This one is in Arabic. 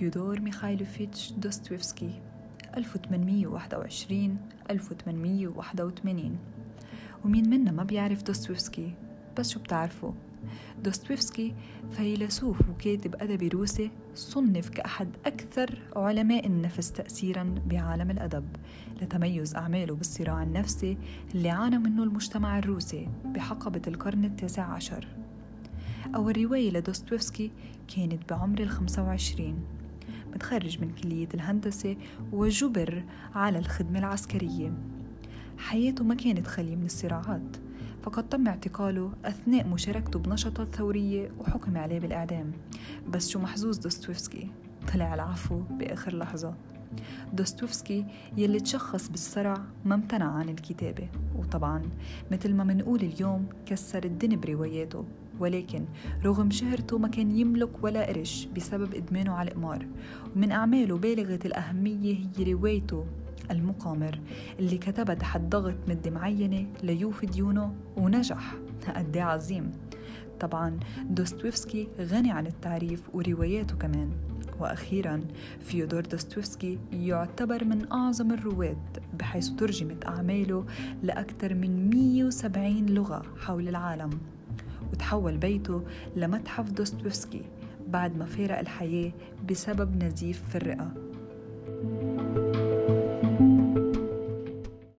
فيودور ميخايلوفيتش دوستويفسكي 1821 1881 ومين منا ما بيعرف دوستويفسكي؟ بس شو بتعرفوا دوستويفسكي فيلسوف وكاتب أدبي روسي صنف كأحد أكثر علماء النفس تأثيرا بعالم الأدب لتميز أعماله بالصراع النفسي اللي عانى منه المجتمع الروسي بحقبة القرن التاسع عشر. أول رواية لدوستويفسكي كانت بعمر الخمسة وعشرين. متخرج من كلية الهندسة وجبر على الخدمة العسكرية. حياته ما كانت خالية من الصراعات فقد تم اعتقاله أثناء مشاركته بنشاطات ثورية وحكم عليه بالإعدام. بس شو محظوظ دوستويفسكي؟ طلع العفو بآخر لحظة. دوستويفسكي يلي تشخص بالصرع ما امتنع عن الكتابة وطبعا مثل ما منقول اليوم كسر الدنيا برواياته ولكن رغم شهرته ما كان يملك ولا قرش بسبب إدمانه على القمار. ومن أعماله بالغة الأهمية هي روايته المقامر اللي كتبها تحت ضغط مدة معينة ليوفي ديونه ونجح. قد عظيم. طبعا دوستويفسكي غني عن التعريف ورواياته كمان. وأخيرا فيودور دوستويفسكي يعتبر من أعظم الرواة بحيث ترجمت أعماله لأكثر من 170 لغة حول العالم. وتحول بيته لمتحف دوستويفسكي بعد ما فارق الحياة بسبب نزيف في الرئة.